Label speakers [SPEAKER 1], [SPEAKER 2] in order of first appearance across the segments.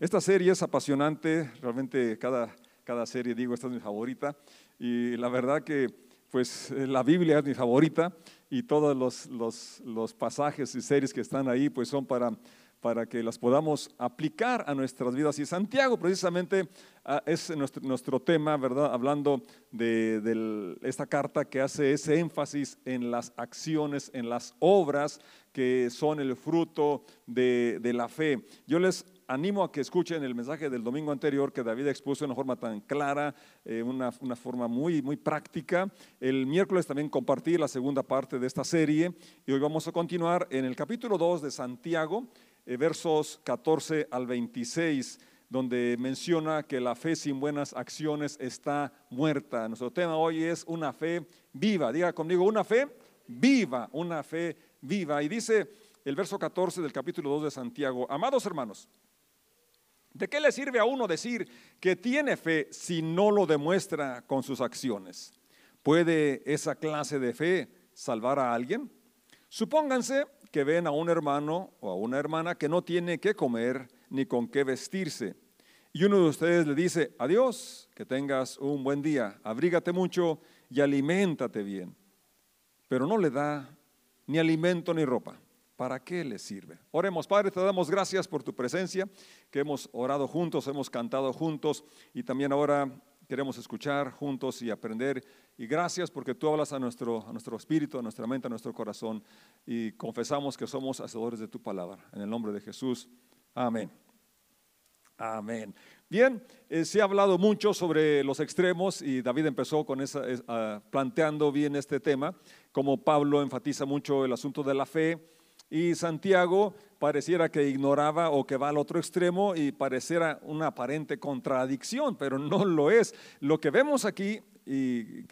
[SPEAKER 1] Esta serie es apasionante, realmente cada, cada serie digo, esta es mi favorita, y la verdad que pues eh, la Biblia es mi favorita y todos los, los, los pasajes y series que están ahí pues son para para que las podamos aplicar a nuestras vidas. Y Santiago precisamente ah, es nuestro, nuestro, tema, ¿verdad? Hablando de, esta carta que hace ese énfasis en las acciones, en las obras que son el fruto de, de la fe. Yo les animo a que escuchen el mensaje del domingo anterior que David expuso de una forma tan clara, eh, una, una, forma muy, muy práctica. El miércoles también compartí la segunda parte de esta serie y hoy vamos a continuar en el capítulo 2 de Santiago. Eh, versos 14 al 26, donde menciona que la fe sin buenas acciones está muerta. Nuestro tema hoy es una fe viva. Diga conmigo, una fe viva, una fe viva. Y dice el verso 14 del capítulo 2 de Santiago, amados hermanos, ¿de qué le sirve a uno decir que tiene fe si no lo demuestra con sus acciones? ¿Puede esa clase de fe salvar a alguien? Supónganse que ven a un hermano o a una hermana que no tiene qué comer ni con qué vestirse. Y uno de ustedes le dice, adiós, que tengas un buen día, abrígate mucho y aliméntate bien. Pero no le da ni alimento ni ropa. ¿Para qué le sirve? Oremos, Padre, te damos gracias por tu presencia, que hemos orado juntos, hemos cantado juntos y también ahora queremos escuchar juntos y aprender. Y gracias porque tú hablas a nuestro, a nuestro espíritu, a nuestra mente, a nuestro corazón y confesamos que somos hacedores de tu palabra. En el nombre de Jesús. Amén. Amén. Bien, eh, se ha hablado mucho sobre los extremos y David empezó con esa, ah, planteando bien este tema, como Pablo enfatiza mucho el asunto de la fe y Santiago pareciera que ignoraba o que va al otro extremo y pareciera una aparente contradicción, pero no lo es. Lo que vemos aquí, y,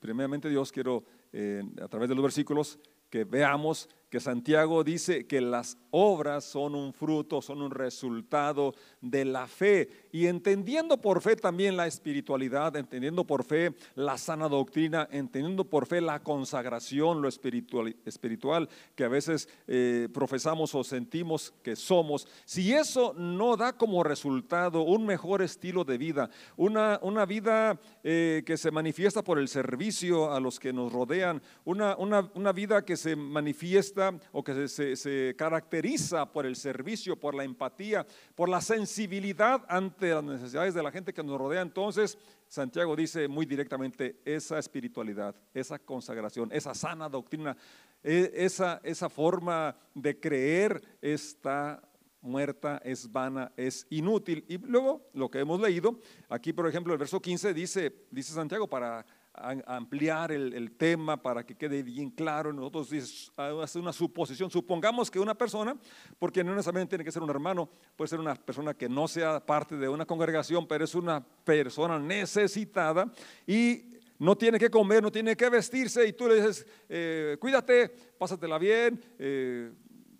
[SPEAKER 1] primeramente Dios quiero eh, a través de los versículos que veamos que Santiago dice que las obras son un fruto, son un resultado de la fe. Y entendiendo por fe también la espiritualidad, entendiendo por fe la sana doctrina, entendiendo por fe la consagración, lo espiritual, espiritual que a veces eh, profesamos o sentimos que somos, si eso no da como resultado un mejor estilo de vida, una, una vida eh, que se manifiesta por el servicio a los que nos rodean, una, una, una vida que se manifiesta o que se, caracteriza por el servicio, por la empatía, por la sensibilidad ante las necesidades de la gente que nos rodea. Entonces, Santiago dice muy directamente, esa espiritualidad, esa consagración, esa sana doctrina, e, esa, esa forma de creer está muerta, es vana, es inútil. Y luego lo que hemos leído, aquí por ejemplo el verso 15 dice, dice Santiago, para ampliar el, tema para que quede bien claro. Nosotros hace una suposición. Supongamos que una persona, porque no necesariamente tiene que ser un hermano, puede ser una persona que no sea parte de una congregación, pero es una persona necesitada y no tiene que comer, no tiene que vestirse y tú le dices, eh, cuídate, pásatela bien, eh,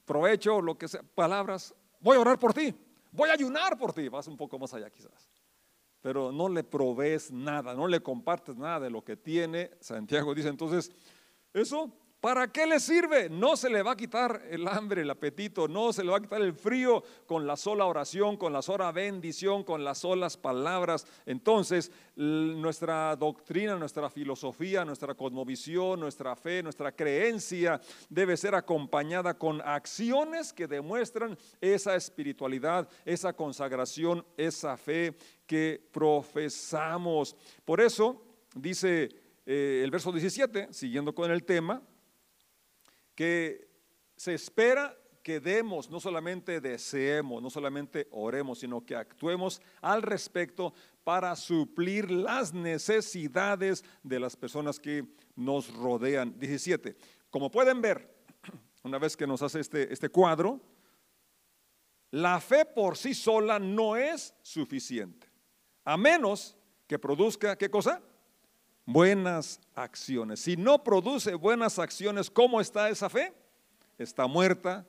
[SPEAKER 1] provecho, lo que sea, palabras, voy a orar por ti, voy a ayunar por ti, vas un poco más allá quizás pero no le provees nada, no le compartes nada de lo que tiene. Santiago dice entonces, eso, ¿para qué le sirve? No se le va a quitar el hambre, el apetito, no se le va a quitar el frío con la sola oración, con la sola bendición, con las solas palabras. Entonces, nuestra doctrina, nuestra filosofía, nuestra cosmovisión, nuestra fe, nuestra creencia debe ser acompañada con acciones que demuestran esa espiritualidad, esa consagración, esa fe que profesamos. Por eso dice eh, el verso 17, siguiendo con el tema, que se espera que demos, no solamente deseemos, no solamente oremos, sino que actuemos al respecto para suplir las necesidades de las personas que nos rodean. 17. Como pueden ver, una vez que nos hace este, este cuadro, la fe por sí sola no es suficiente. A menos que produzca, ¿qué cosa? Buenas acciones. Si no produce buenas acciones, ¿cómo está esa fe? Está muerta.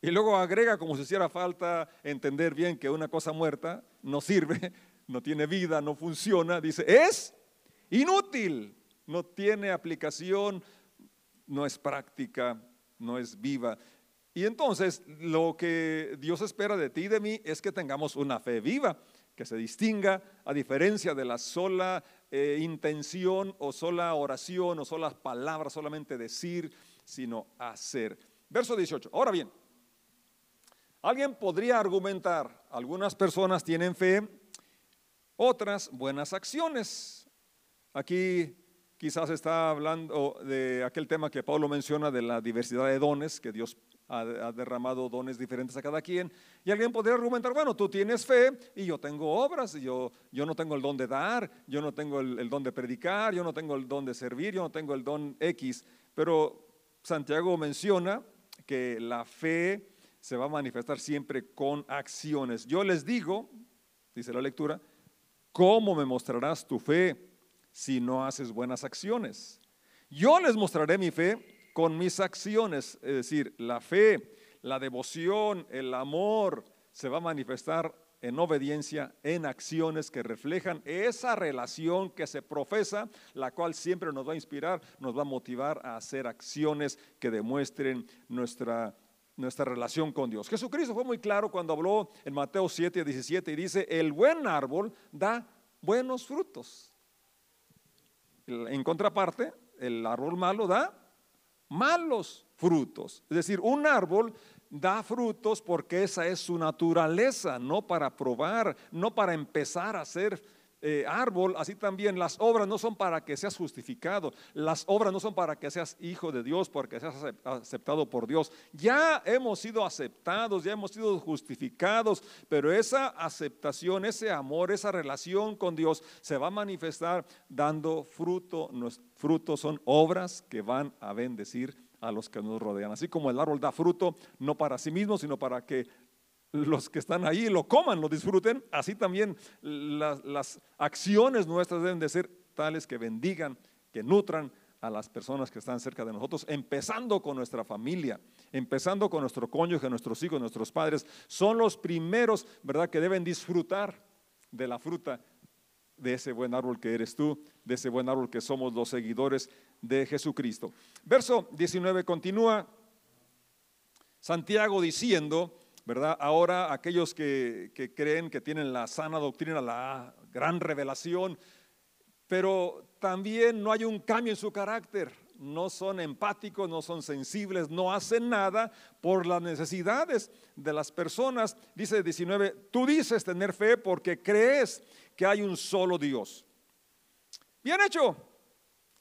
[SPEAKER 1] Y luego agrega como si hiciera falta entender bien que una cosa muerta no sirve, no tiene vida, no funciona. Dice, es inútil, no tiene aplicación, no es práctica, no es viva. Y entonces lo que Dios espera de ti y de mí es que tengamos una fe viva, que se distinga a diferencia de la sola eh, intención o sola oración o solas palabras, solamente decir, sino hacer. Verso 18. Ahora bien, alguien podría argumentar, algunas personas tienen fe, otras buenas acciones. Aquí quizás está hablando de aquel tema que Pablo menciona de la diversidad de dones que Dios ha, derramado dones diferentes a cada quien. Y alguien podría argumentar, bueno, tú tienes fe y yo tengo obras, y yo, yo no tengo el don de dar, yo no tengo el, don de predicar, yo no tengo el don de servir, yo no tengo el don X. Pero Santiago menciona que la fe se va a manifestar siempre con acciones. Yo les digo, dice la lectura, ¿cómo me mostrarás tu fe si no haces buenas acciones? Yo les mostraré mi fe con mis acciones, es decir, la fe, la devoción, el amor, se va a manifestar en obediencia, en acciones que reflejan esa relación que se profesa, la cual siempre nos va a inspirar, nos va a motivar a hacer acciones que demuestren nuestra, nuestra relación con Dios. Jesucristo fue muy claro cuando habló en Mateo 7, 17 y dice, el buen árbol da buenos frutos. En contraparte, el árbol malo da malos frutos. Es decir, un árbol da frutos porque esa es su naturaleza, no para probar, no para empezar a ser eh, árbol, así también las obras no son para que seas justificado, las obras no son para que seas hijo de Dios, porque seas aceptado por Dios. Ya hemos sido aceptados, ya hemos sido justificados, pero esa aceptación, ese amor, esa relación con Dios se va a manifestar dando fruto. Frutos son obras que van a bendecir a los que nos rodean. Así como el árbol da fruto, no para sí mismo, sino para que los que están ahí lo coman, lo disfruten, así también las, acciones nuestras deben de ser tales que bendigan, que nutran a las personas que están cerca de nosotros, empezando con nuestra familia, empezando con nuestro cónyuge, nuestros hijos, nuestros padres, son los primeros, ¿verdad?, que deben disfrutar de la fruta de ese buen árbol que eres tú, de ese buen árbol que somos los seguidores de Jesucristo. Verso 19 continúa Santiago diciendo, ¿verdad? Ahora aquellos que, creen que tienen la sana doctrina, la gran revelación, pero también no hay un cambio en su carácter, no son empáticos, no son sensibles, no hacen nada por las necesidades de las personas. Dice 19, tú dices tener fe porque crees que hay un solo Dios. Bien hecho,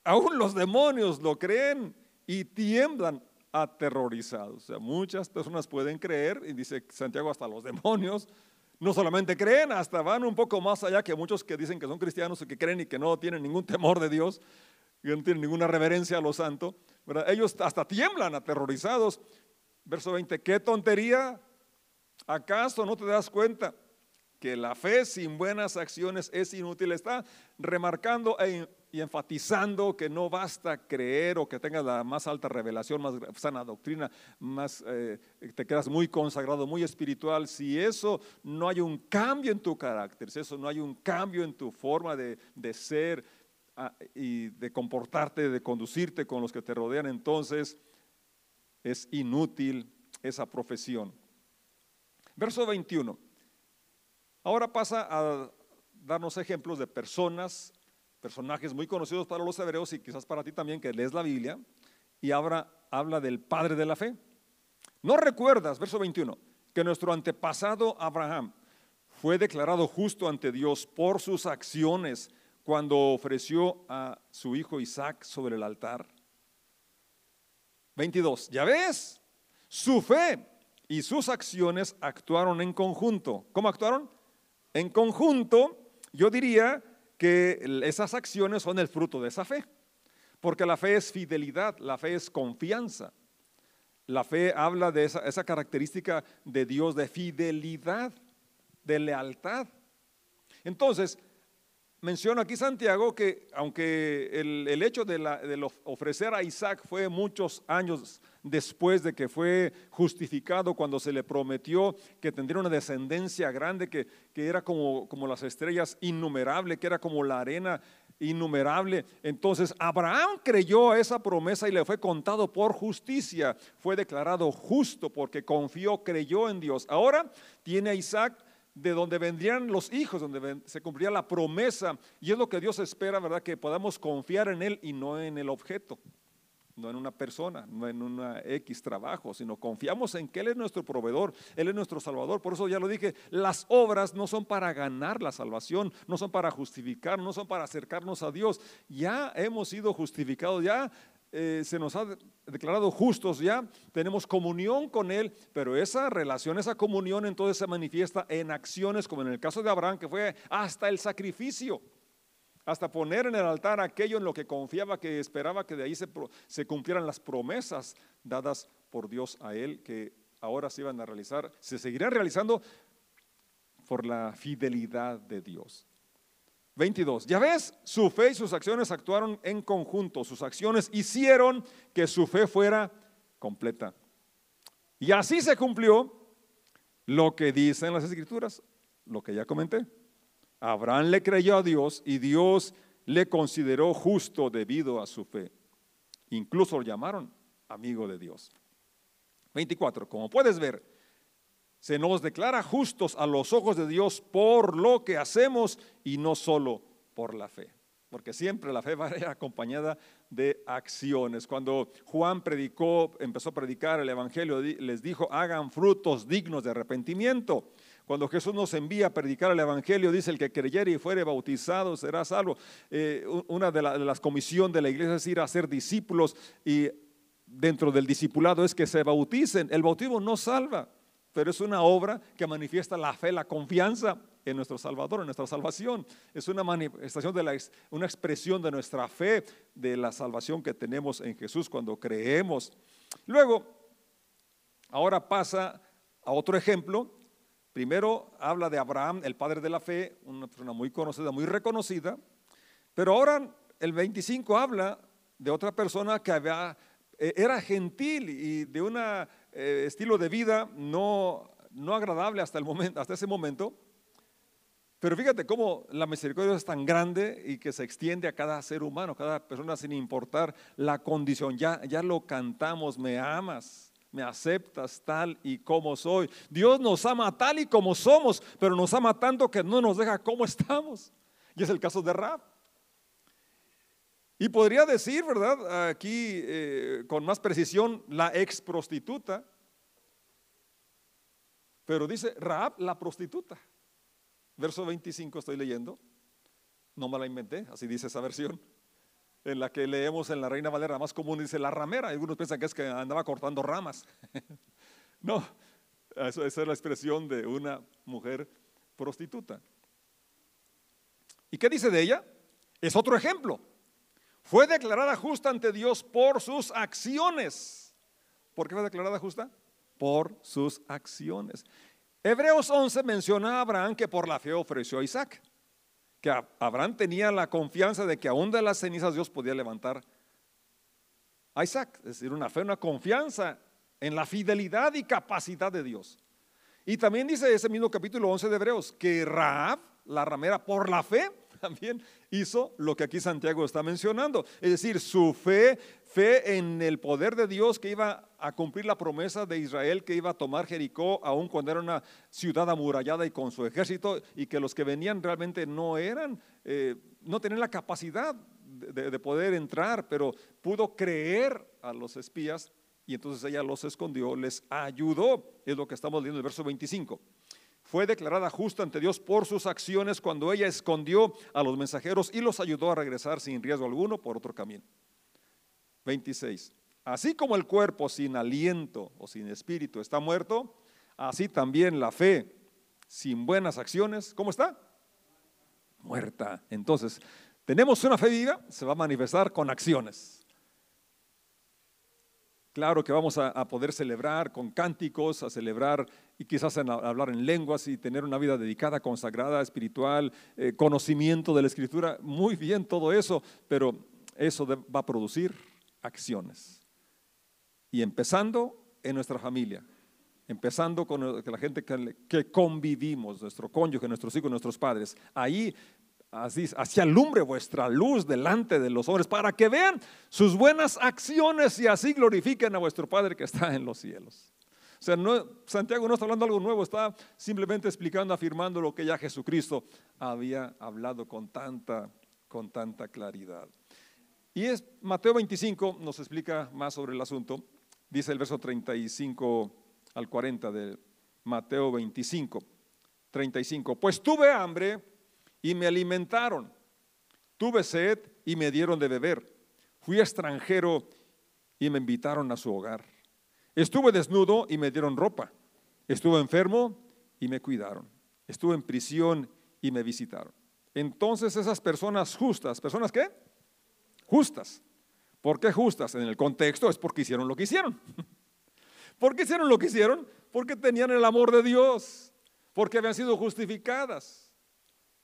[SPEAKER 1] aún los demonios lo creen y tiemblan aterrorizados. O sea, muchas personas pueden creer, y dice Santiago, hasta los demonios, no solamente creen, hasta van un poco más allá que muchos que dicen que son cristianos y que creen y que no tienen ningún temor de Dios, y no tienen ninguna reverencia a lo santo. Ellos hasta tiemblan aterrorizados. Verso 20, qué tontería. ¿Acaso no te das cuenta que la fe sin buenas acciones es inútil? Está remarcando e y enfatizando que no basta creer o que tengas la más alta revelación, más sana doctrina, más eh, te quedas muy consagrado, muy espiritual. Si eso no hay un cambio en tu carácter, si eso no hay un cambio en tu forma de, ser ah, y de comportarte, de conducirte con los que te rodean, entonces es inútil esa profesión. Verso 21. Ahora pasa a darnos ejemplos de personas personajes muy conocidos para los hebreos y quizás para ti también que lees la Biblia, y ahora habla del padre de la fe. ¿No recuerdas, verso 21, que nuestro antepasado Abraham fue declarado justo ante Dios por sus acciones cuando ofreció a su hijo Isaac sobre el altar? 22. ¿Ya ves? Su fe y sus acciones actuaron en conjunto. ¿Cómo actuaron? En conjunto, yo diría que esas acciones son el fruto de esa fe. Porque la fe es fidelidad, la fe es confianza. La fe habla de esa, característica de Dios de fidelidad, de lealtad. Entonces, menciona aquí Santiago que aunque el, hecho de, de, ofrecer a Isaac fue muchos años después de que fue justificado, cuando se le prometió que tendría una descendencia grande, que, era como, como las estrellas innumerable, que era como la arena innumerable. Entonces Abraham creyó a esa promesa y le fue contado por justicia. Fue declarado justo porque confió, creyó en Dios. Ahora tiene a Isaac de donde vendrían los hijos, donde se cumpliría la promesa. Y es lo que Dios espera, ¿verdad? Que podamos confiar en Él y no en el objeto no en una persona, no en una X trabajo, sino confiamos en que Él es nuestro proveedor, Él es nuestro salvador. Por eso ya lo dije, las obras no son para ganar la salvación, no son para justificar, no son para acercarnos a Dios. Ya hemos sido justificados, ya eh, se nos ha declarado justos, ya tenemos comunión con Él, pero esa relación, esa comunión entonces se manifiesta en acciones, como en el caso de Abraham, que fue hasta el sacrificio hasta poner en el altar aquello en lo que confiaba, que esperaba que de ahí se, cumplieran las promesas dadas por Dios a él, que ahora se iban a realizar, se seguirán realizando por la fidelidad de Dios. 22. Ya ves, su fe y sus acciones actuaron en conjunto, sus acciones hicieron que su fe fuera completa. Y así se cumplió lo que dicen las escrituras, lo que ya comenté. Abraham le creyó a Dios y Dios le consideró justo debido a su fe. Incluso lo llamaron amigo de Dios. 24. Como puedes ver, se nos declara justos a los ojos de Dios por lo que hacemos y no solo por la fe. Porque siempre la fe va a acompañada de acciones. Cuando Juan predicó, empezó a predicar el Evangelio, les dijo, hagan frutos dignos de arrepentimiento. Cuando Jesús nos envía a predicar el Evangelio, dice el que creyere y fuere bautizado será salvo. Eh, una de, las comisiones de la iglesia es ir a ser discípulos y dentro del discipulado es que se bauticen. El bautismo no salva, pero es una obra que manifiesta la fe, la confianza en nuestro Salvador, en nuestra salvación. Es una manifestación de la, una expresión de nuestra fe, de la salvación que tenemos en Jesús cuando creemos. Luego, ahora pasa a otro ejemplo Primero habla de Abraham, el padre de la fe, una persona muy conocida, muy reconocida, pero ahora el 25 habla de otra persona que eh, era gentil y de un eh, estilo de vida no, no agradable hasta, el momento, hasta ese momento. Pero fíjate cómo la misericordia es tan grande y que se extiende a cada ser humano, cada persona sin importar la condición. Ya, ya lo cantamos, me amas me aceptas tal y como soy. Dios nos ama tal y como somos, pero nos ama tanto que no nos deja como estamos. Y es el caso de Rab. Y podría decir, ¿verdad? Aquí eh, con más precisión, la ex prostituta. Pero dice Raab la prostituta. Verso 25 estoy leyendo. No me la inventé, así dice esa versión en la que leemos en la Reina Valera más común, dice la ramera. Algunos piensan que es que andaba cortando ramas. no, esa es la expresión de una mujer prostituta. ¿Y qué dice de ella? Es otro ejemplo. Fue declarada justa ante Dios por sus acciones. ¿Por qué fue declarada justa? Por sus acciones. Hebreos 11 menciona a Abraham que por la fe ofreció a Isaac que Abraham tenía la confianza de que aún de las cenizas Dios podía levantar a Isaac. Es decir, una fe, una confianza en la fidelidad y capacidad de Dios. Y también dice ese mismo capítulo 11 de Hebreos que Raab, la ramera, por la fe, también hizo lo que aquí Santiago está mencionando. Es decir, su fe, fe en el poder de Dios que iba a cumplir la promesa de Israel, que iba a tomar Jericó, aun cuando era una ciudad amurallada y con su ejército, y que los que venían realmente no eran, eh, no tenían la capacidad de, de poder entrar, pero pudo creer a los espías y entonces ella los escondió, les ayudó, es lo que estamos leyendo en el verso 25 fue declarada justa ante Dios por sus acciones cuando ella escondió a los mensajeros y los ayudó a regresar sin riesgo alguno por otro camino. 26. Así como el cuerpo sin aliento o sin espíritu está muerto, así también la fe sin buenas acciones, ¿cómo está? Muerta. Entonces, tenemos una fe viva, se va a manifestar con acciones. Claro que vamos a, poder celebrar con cánticos, a celebrar y quizás hablar en lenguas y tener una vida dedicada, consagrada, espiritual, eh, conocimiento de la escritura. Muy bien todo eso, pero eso va a producir acciones. Y empezando en nuestra familia, empezando con la gente que, que convivimos, nuestro cónyuge, nuestros hijos, nuestros padres. Ahí así, así alumbre vuestra luz delante de los hombres, para que vean sus buenas acciones y así glorifiquen a vuestro Padre que está en los cielos. O sea, Santiago no está hablando algo nuevo, está simplemente explicando, afirmando lo que ya Jesucristo había hablado con tanta, con tanta claridad. Y es Mateo 25 nos explica más sobre el asunto. Dice el verso 35 al 40 de Mateo 25. 35. Pues tuve hambre y me alimentaron. Tuve sed y me dieron de beber. Fui extranjero y me invitaron a su hogar. Estuve desnudo y me dieron ropa. Estuve enfermo y me cuidaron. Estuve en prisión y me visitaron. Entonces esas personas justas, ¿personas qué? Justas. ¿Por qué justas? En el contexto es porque hicieron lo que hicieron. ¿Por qué hicieron lo que hicieron? Porque tenían el amor de Dios, porque habían sido justificadas.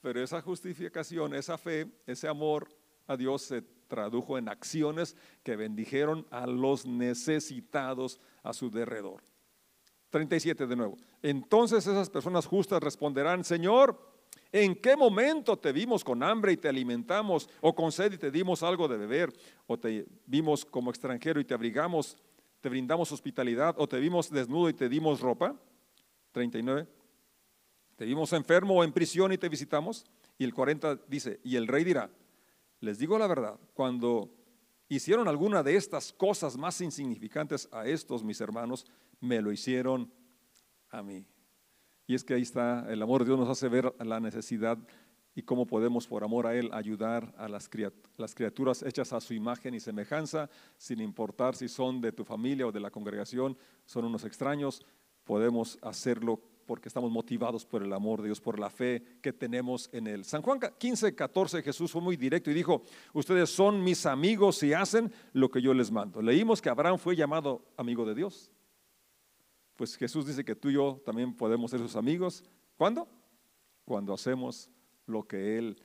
[SPEAKER 1] Pero esa justificación, esa fe, ese amor a Dios se tradujo en acciones que bendijeron a los necesitados a su derredor. 37 de nuevo. Entonces esas personas justas responderán, Señor, ¿en qué momento te vimos con hambre y te alimentamos, o con sed y te dimos algo de beber, o te vimos como extranjero y te abrigamos, te brindamos hospitalidad, o te vimos desnudo y te dimos ropa? 39. ¿Te vimos enfermo o en prisión y te visitamos? Y el 40 dice, y el rey dirá, les digo la verdad, cuando hicieron alguna de estas cosas más insignificantes a estos mis hermanos, me lo hicieron a mí. Y es que ahí está, el amor de Dios nos hace ver la necesidad y cómo podemos por amor a Él ayudar a las criaturas hechas a su imagen y semejanza, sin importar si son de tu familia o de la congregación, son unos extraños, podemos hacerlo porque estamos motivados por el amor de Dios, por la fe que tenemos en Él. San Juan 15, 14, Jesús fue muy directo y dijo, ustedes son mis amigos y hacen lo que yo les mando. Leímos que Abraham fue llamado amigo de Dios. Pues Jesús dice que tú y yo también podemos ser sus amigos. ¿Cuándo? Cuando hacemos lo que Él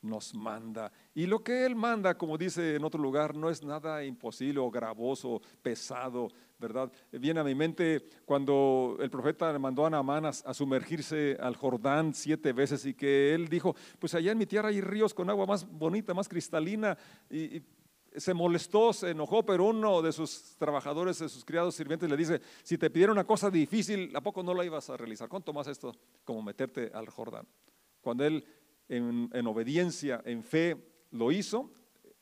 [SPEAKER 1] nos manda. Y lo que Él manda, como dice en otro lugar, no es nada imposible o gravoso, pesado, ¿verdad? Viene a mi mente cuando el profeta mandó a Naamán a, sumergirse al Jordán siete veces y que él dijo, pues allá en mi tierra hay ríos con agua más bonita, más cristalina, y, se molestó, se enojó, pero uno de sus trabajadores, de sus criados sirvientes le dice, si te pidiera una cosa difícil, ¿a poco no la ibas a realizar? ¿Cuánto más esto como meterte al Jordán? Cuando él en, obediencia, en fe, lo hizo,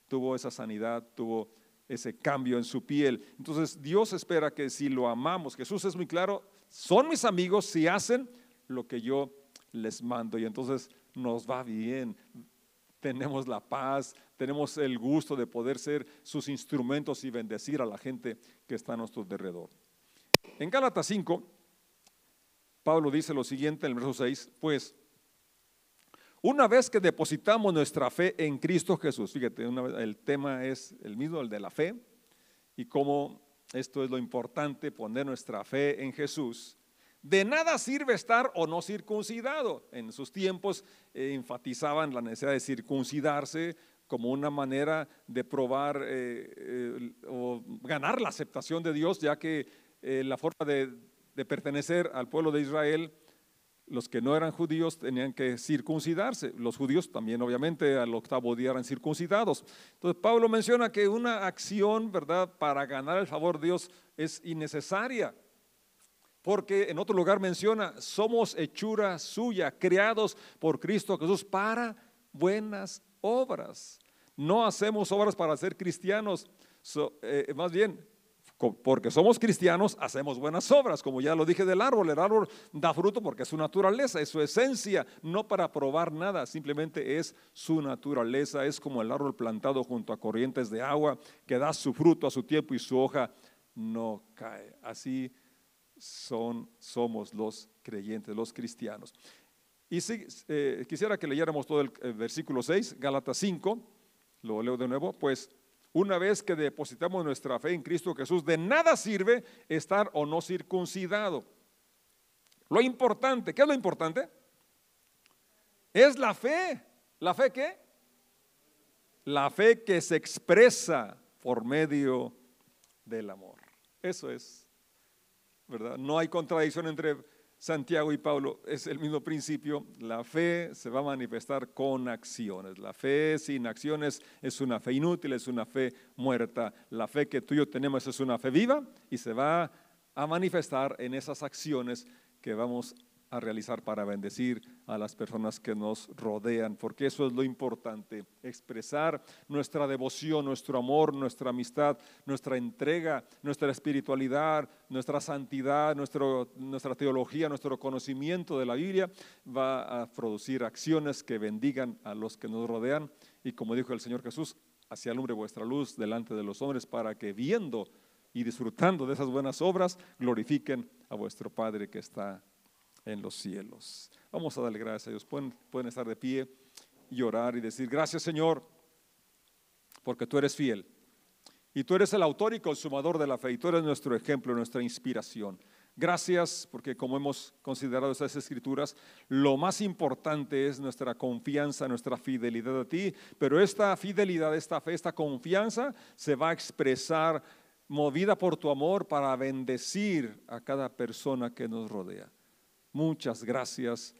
[SPEAKER 1] tuvo esa sanidad, tuvo ese cambio en su piel. Entonces Dios espera que si lo amamos, Jesús es muy claro, son mis amigos si hacen lo que yo les mando y entonces nos va bien. Tenemos la paz, tenemos el gusto de poder ser sus instrumentos y bendecir a la gente que está a nuestro alrededor. En Gálatas 5, Pablo dice lo siguiente en el verso 6, pues una vez que depositamos nuestra fe en Cristo Jesús, fíjate, el tema es el mismo, el de la fe, y cómo esto es lo importante, poner nuestra fe en Jesús. De nada sirve estar o no circuncidado. En sus tiempos eh, enfatizaban la necesidad de circuncidarse como una manera de probar eh, eh, o ganar la aceptación de Dios, ya que la forma de pertenecer al pueblo de Israel los que no eran judíos tenían que circuncidarse. Los judíos también, obviamente, al octavo día eran circuncidados. Entonces, Pablo menciona que una acción, ¿verdad?, para ganar el favor de Dios es innecesaria. Porque en otro lugar menciona, somos hechura suya, creados por Cristo Jesús para buenas obras. No hacemos obras para ser cristianos, eh, más bien porque somos cristianos, hacemos buenas obras, como ya lo dije del árbol. El árbol da fruto porque es su naturaleza, es su esencia, no para probar nada, simplemente es su naturaleza. Es como el árbol plantado junto a corrientes de agua que da su fruto a su tiempo y su hoja no cae. Así son, somos los creyentes, los cristianos. Y eh, quisiera que leyéramos todo el, el versículo 6, Gálatas 5, lo leo de nuevo, pues una vez que depositamos nuestra fe en Cristo Jesús, de nada sirve estar o no circuncidado. Lo importante, ¿qué es lo importante? Es la fe. ¿La fe qué? La fe que se expresa por medio del amor. Eso es, ¿verdad? No hay contradicción entre Santiago y Pablo, es el mismo principio. La fe se va a manifestar con acciones. La fe sin acciones es una fe inútil, es una fe muerta. La fe que tú y yo tenemos es una fe viva y se va a manifestar en esas acciones que vamos a realizar para bendecir a las personas que nos rodean, porque eso es lo importante, expresar nuestra devoción, nuestro amor, nuestra amistad, nuestra entrega, nuestra espiritualidad, nuestra santidad, nuestro, nuestra teología, nuestro conocimiento de la Biblia, va a producir acciones que bendigan a los que nos rodean. Y como dijo el Señor Jesús, hacia alumbre vuestra luz delante de los hombres para que viendo y disfrutando de esas buenas obras, glorifiquen a vuestro Padre que está en los cielos. Vamos a darle gracias a Dios. Pueden, pueden estar de pie y orar y decir, gracias Señor, porque tú eres fiel. Y tú eres el autor y consumador de la fe, y tú eres nuestro ejemplo, nuestra inspiración. Gracias porque como hemos considerado esas escrituras, lo más importante es nuestra confianza, nuestra fidelidad a ti, pero esta fidelidad, esta fe, esta confianza se va a expresar movida por tu amor para bendecir a cada persona que nos rodea. Muchas gracias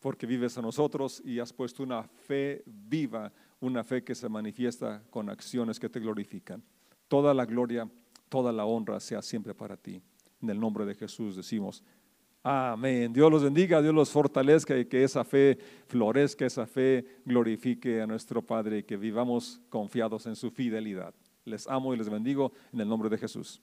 [SPEAKER 1] porque vives a nosotros y has puesto una fe viva, una fe que se manifiesta con acciones que te glorifican. Toda la gloria, toda la honra sea siempre para ti. En el nombre de Jesús decimos, amén. Dios los bendiga, Dios los fortalezca y que esa fe florezca, esa fe glorifique a nuestro Padre y que vivamos confiados en su fidelidad. Les amo y les bendigo en el nombre de Jesús.